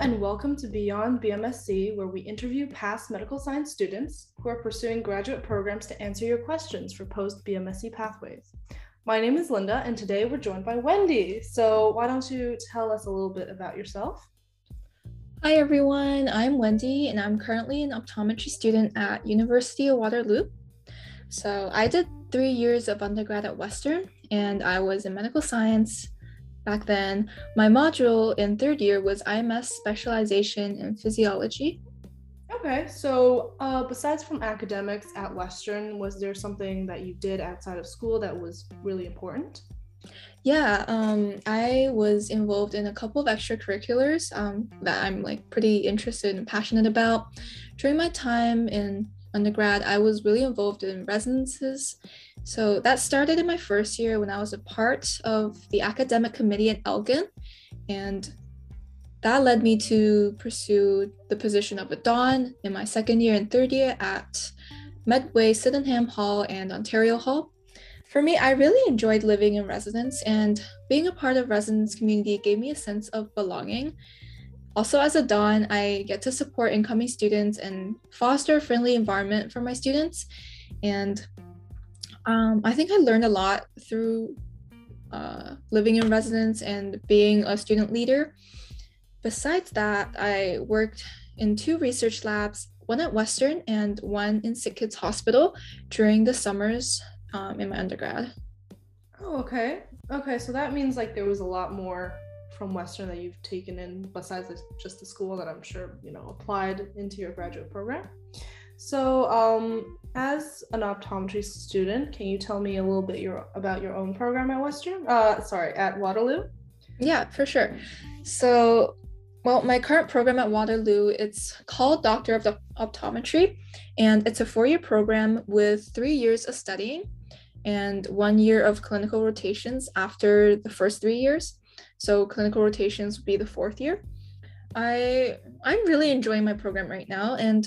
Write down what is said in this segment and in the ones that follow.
and welcome to Beyond BMSC, where we interview past medical science students who are pursuing graduate programs to answer your questions for post BMSC pathways. My name is Linda, and today we're joined by Wendy. So, why don't you tell us a little bit about yourself? Hi everyone, I'm Wendy, and I'm currently an optometry student at University of Waterloo. So, I did three years of undergrad at Western, and I was in medical science back then. My module in third year was IMS specialization in physiology. Okay, so uh, besides from academics at Western, was there something that you did outside of school that was really important? Yeah, um, I was involved in a couple of extracurriculars um, that I'm like pretty interested and passionate about. During my time in undergrad, I was really involved in residences so that started in my first year when I was a part of the academic committee at Elgin. And that led me to pursue the position of a Don in my second year and third year at Medway, Sydenham Hall, and Ontario Hall. For me, I really enjoyed living in residence, and being a part of residence community gave me a sense of belonging. Also, as a Don, I get to support incoming students and foster a friendly environment for my students. And um, I think I learned a lot through uh, living in residence and being a student leader. Besides that, I worked in two research labs, one at Western and one in Sick Kids Hospital during the summers um, in my undergrad. Oh, okay. Okay, so that means like there was a lot more from Western that you've taken in besides just the school that I'm sure, you know, applied into your graduate program. So, um, as an optometry student, can you tell me a little bit your about your own program at Western? Uh, sorry, at Waterloo. Yeah, for sure. So, well, my current program at Waterloo, it's called Doctor of Optometry, and it's a four-year program with three years of studying and one year of clinical rotations after the first three years. So, clinical rotations would be the fourth year. I I'm really enjoying my program right now, and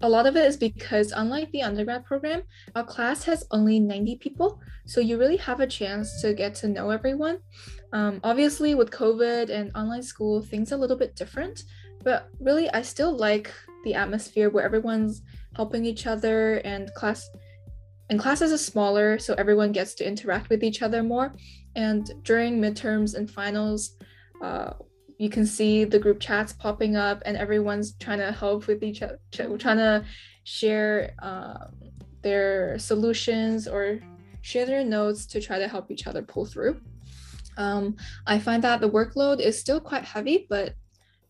a lot of it is because unlike the undergrad program, our class has only 90 people. So you really have a chance to get to know everyone. Um, obviously, with COVID and online school, things are a little bit different. But really, I still like the atmosphere where everyone's helping each other and class and classes are smaller, so everyone gets to interact with each other more. And during midterms and finals, uh, you can see the group chats popping up and everyone's trying to help with each other trying to share um, their solutions or share their notes to try to help each other pull through. Um, i find that the workload is still quite heavy but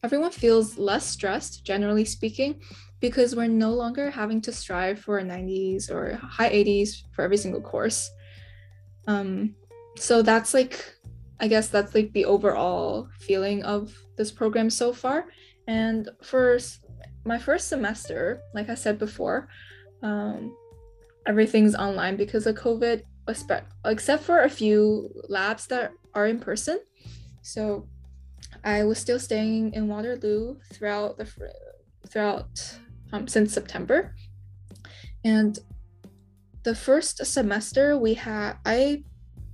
everyone feels less stressed generally speaking because we're no longer having to strive for 90s or high 80s for every single course. Um, so that's like I guess that's like the overall feeling of this program so far. And for my first semester, like I said before, um, everything's online because of COVID, except for a few labs that are in person. So I was still staying in Waterloo throughout the throughout um, since September, and the first semester we had I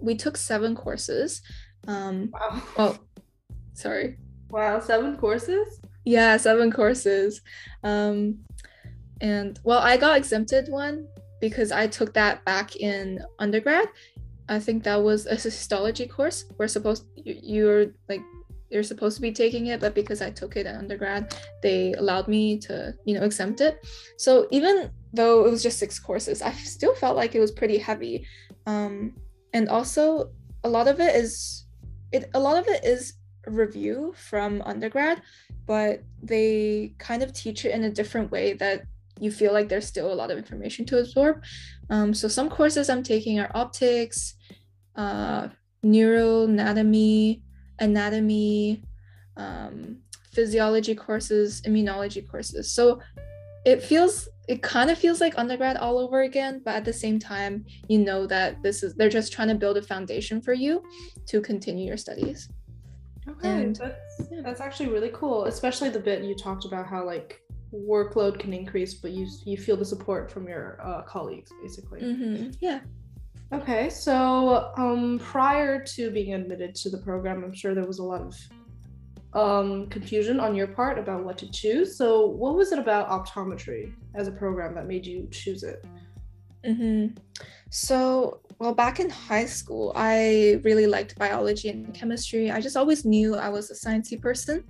we took seven courses um, wow. Well, sorry. Wow, seven courses? Yeah, seven courses. Um, and well, I got exempted one because I took that back in undergrad. I think that was a histology course. We're supposed you, you're like you're supposed to be taking it, but because I took it in undergrad, they allowed me to you know exempt it. So even though it was just six courses, I still felt like it was pretty heavy. Um, and also a lot of it is it a lot of it is review from undergrad, but they kind of teach it in a different way that you feel like there's still a lot of information to absorb. Um, so some courses I'm taking are optics, uh, neuroanatomy, anatomy, um, physiology courses, immunology courses. So it feels it kind of feels like undergrad all over again but at the same time you know that this is they're just trying to build a foundation for you to continue your studies okay and, that's yeah. that's actually really cool especially the bit you talked about how like workload can increase but you you feel the support from your uh, colleagues basically mm-hmm. yeah okay so um prior to being admitted to the program i'm sure there was a lot of um, confusion on your part about what to choose. So, what was it about optometry as a program that made you choose it? Mm-hmm. So, well, back in high school, I really liked biology and chemistry. I just always knew I was a sciencey person.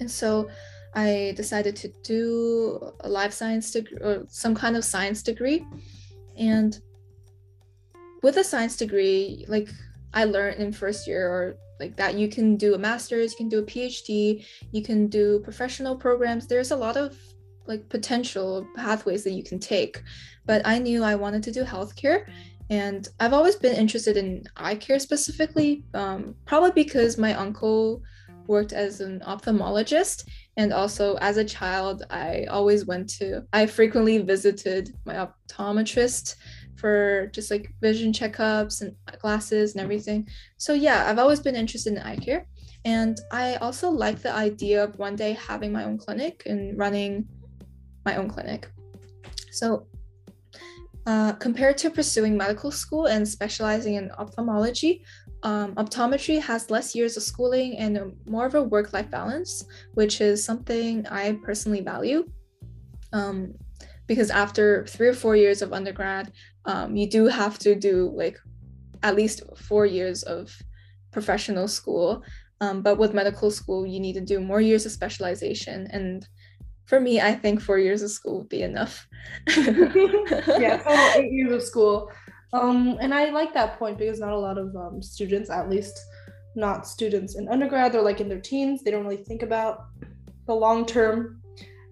And so I decided to do a life science degree or some kind of science degree. And with a science degree, like I learned in first year or like that you can do a master's, you can do a PhD, you can do professional programs. There's a lot of like potential pathways that you can take. But I knew I wanted to do healthcare and I've always been interested in eye care specifically, um, probably because my uncle worked as an ophthalmologist. And also, as a child, I always went to, I frequently visited my optometrist for just like vision checkups and glasses and everything. So, yeah, I've always been interested in eye care. And I also like the idea of one day having my own clinic and running my own clinic. So, uh, compared to pursuing medical school and specializing in ophthalmology, um, optometry has less years of schooling and more of a work life balance, which is something I personally value. Um, because after three or four years of undergrad, um, you do have to do like at least four years of professional school. Um, but with medical school, you need to do more years of specialization. And for me, I think four years of school would be enough. yeah, total eight years of school. Um, and I like that point because not a lot of um, students, at least not students in undergrad, they're like in their teens, they don't really think about the long term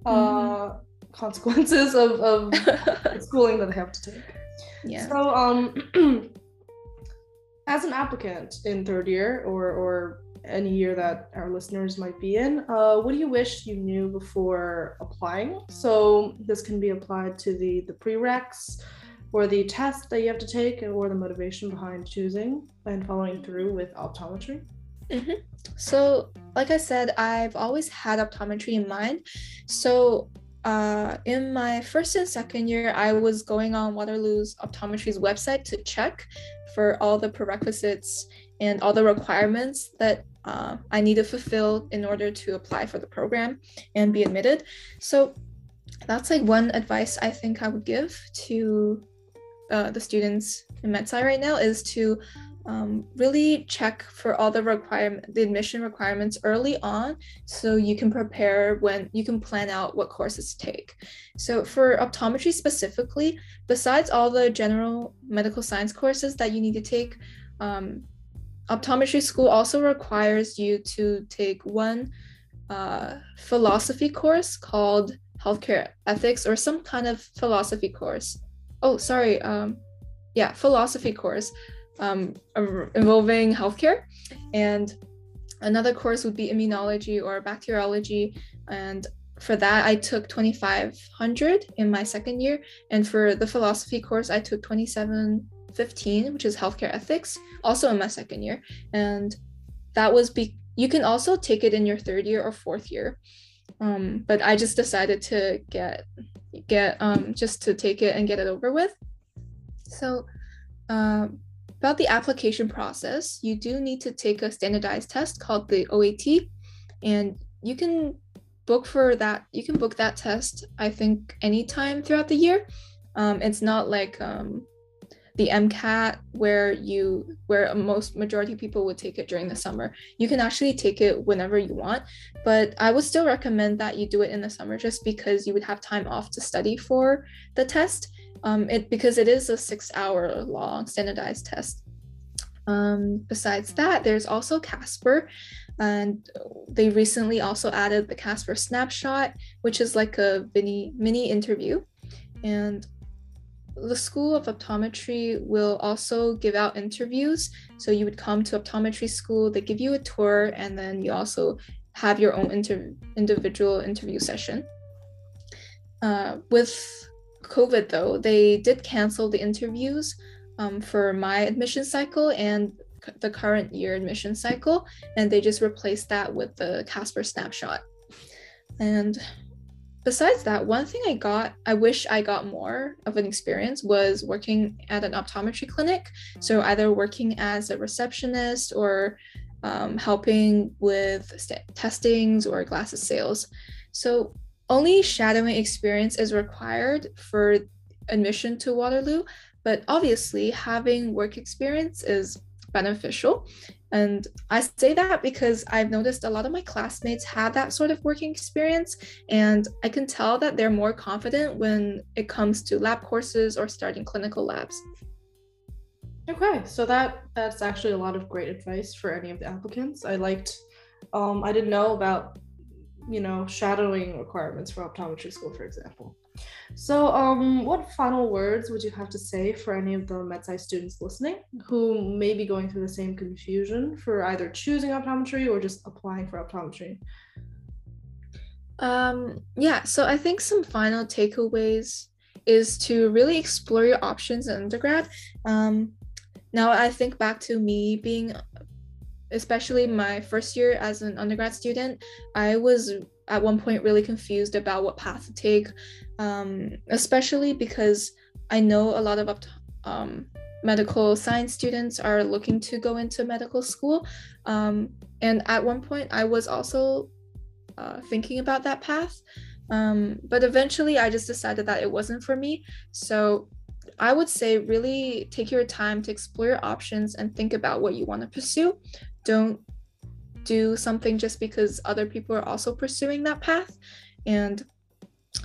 uh, mm-hmm. Consequences of, of schooling that they have to take. Yeah. So, um, as an applicant in third year or, or any year that our listeners might be in. Uh, what do you wish you knew before applying? So this can be applied to the the prereqs or the test that you have to take or the motivation behind choosing and following through with optometry. Mm-hmm. So, like I said, I've always had optometry in mind. So, uh, in my first and second year, I was going on Waterloo's optometry's website to check for all the prerequisites and all the requirements that uh, I need to fulfill in order to apply for the program and be admitted. So that's like one advice I think I would give to uh, the students in MedSci right now is to um, really check for all the requirement the admission requirements early on so you can prepare when you can plan out what courses to take so for optometry specifically besides all the general medical science courses that you need to take um, optometry school also requires you to take one uh, philosophy course called healthcare ethics or some kind of philosophy course. Oh, sorry. Um, yeah, philosophy course um, involving healthcare. And another course would be immunology or bacteriology. And for that, I took 2500 in my second year. And for the philosophy course, I took 2715, which is healthcare ethics, also in my second year. And that was be you can also take it in your third year or fourth year. Um, but I just decided to get get um just to take it and get it over with. So uh, about the application process, you do need to take a standardized test called the OAT, and you can book for that. You can book that test, I think, anytime throughout the year. Um, it's not like um, the MCAT where you where most majority of people would take it during the summer. You can actually take it whenever you want, but I would still recommend that you do it in the summer just because you would have time off to study for the test. Um, it because it is a six-hour long standardized test. Um, besides that, there's also Casper, and they recently also added the Casper Snapshot, which is like a mini mini interview, and the School of Optometry will also give out interviews. So you would come to optometry school, they give you a tour, and then you also have your own inter- individual interview session. Uh, with COVID, though, they did cancel the interviews um, for my admission cycle and the current year admission cycle, and they just replaced that with the Casper snapshot. And besides that, one thing I got, I wish I got more of an experience was working at an optometry clinic. So either working as a receptionist or um, helping with st- testings or glasses sales. So only shadowing experience is required for admission to Waterloo, but obviously having work experience is beneficial. And I say that because I've noticed a lot of my classmates have that sort of working experience, and I can tell that they're more confident when it comes to lab courses or starting clinical labs. Okay, so that that's actually a lot of great advice for any of the applicants. I liked um I didn't know about you know shadowing requirements for optometry school for example. So um what final words would you have to say for any of the MedSci students listening who may be going through the same confusion for either choosing optometry or just applying for optometry? Um yeah, so I think some final takeaways is to really explore your options in undergrad. Um, now I think back to me being especially my first year as an undergrad student, I was at one point really confused about what path to take, um, especially because I know a lot of um, medical science students are looking to go into medical school. Um, and at one point, I was also uh, thinking about that path. Um, but eventually, I just decided that it wasn't for me. So I would say really take your time to explore your options and think about what you want to pursue. Don't do something just because other people are also pursuing that path. And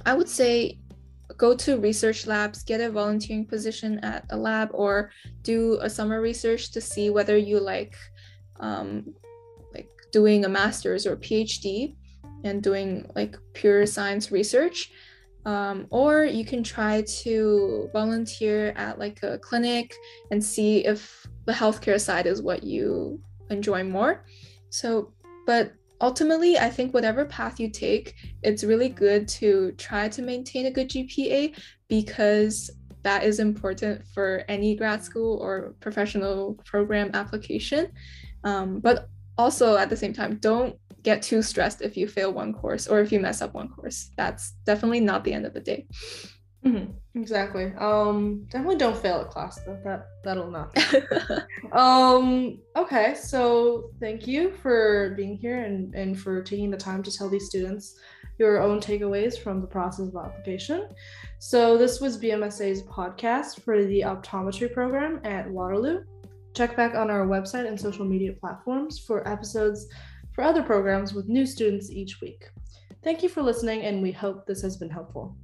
I would say go to research labs, get a volunteering position at a lab, or do a summer research to see whether you like um, like doing a master's or PhD and doing like pure science research um, or you can try to volunteer at like a clinic and see if the healthcare side is what you enjoy more so but ultimately i think whatever path you take it's really good to try to maintain a good gpa because that is important for any grad school or professional program application um, but also at the same time don't get too stressed if you fail one course or if you mess up one course. That's definitely not the end of the day. Mm-hmm. Exactly. Um, definitely don't fail a class though. That that'll not. um. Okay. So thank you for being here and and for taking the time to tell these students your own takeaways from the process of application. So this was BMSA's podcast for the optometry program at Waterloo. Check back on our website and social media platforms for episodes for other programs with new students each week. Thank you for listening, and we hope this has been helpful.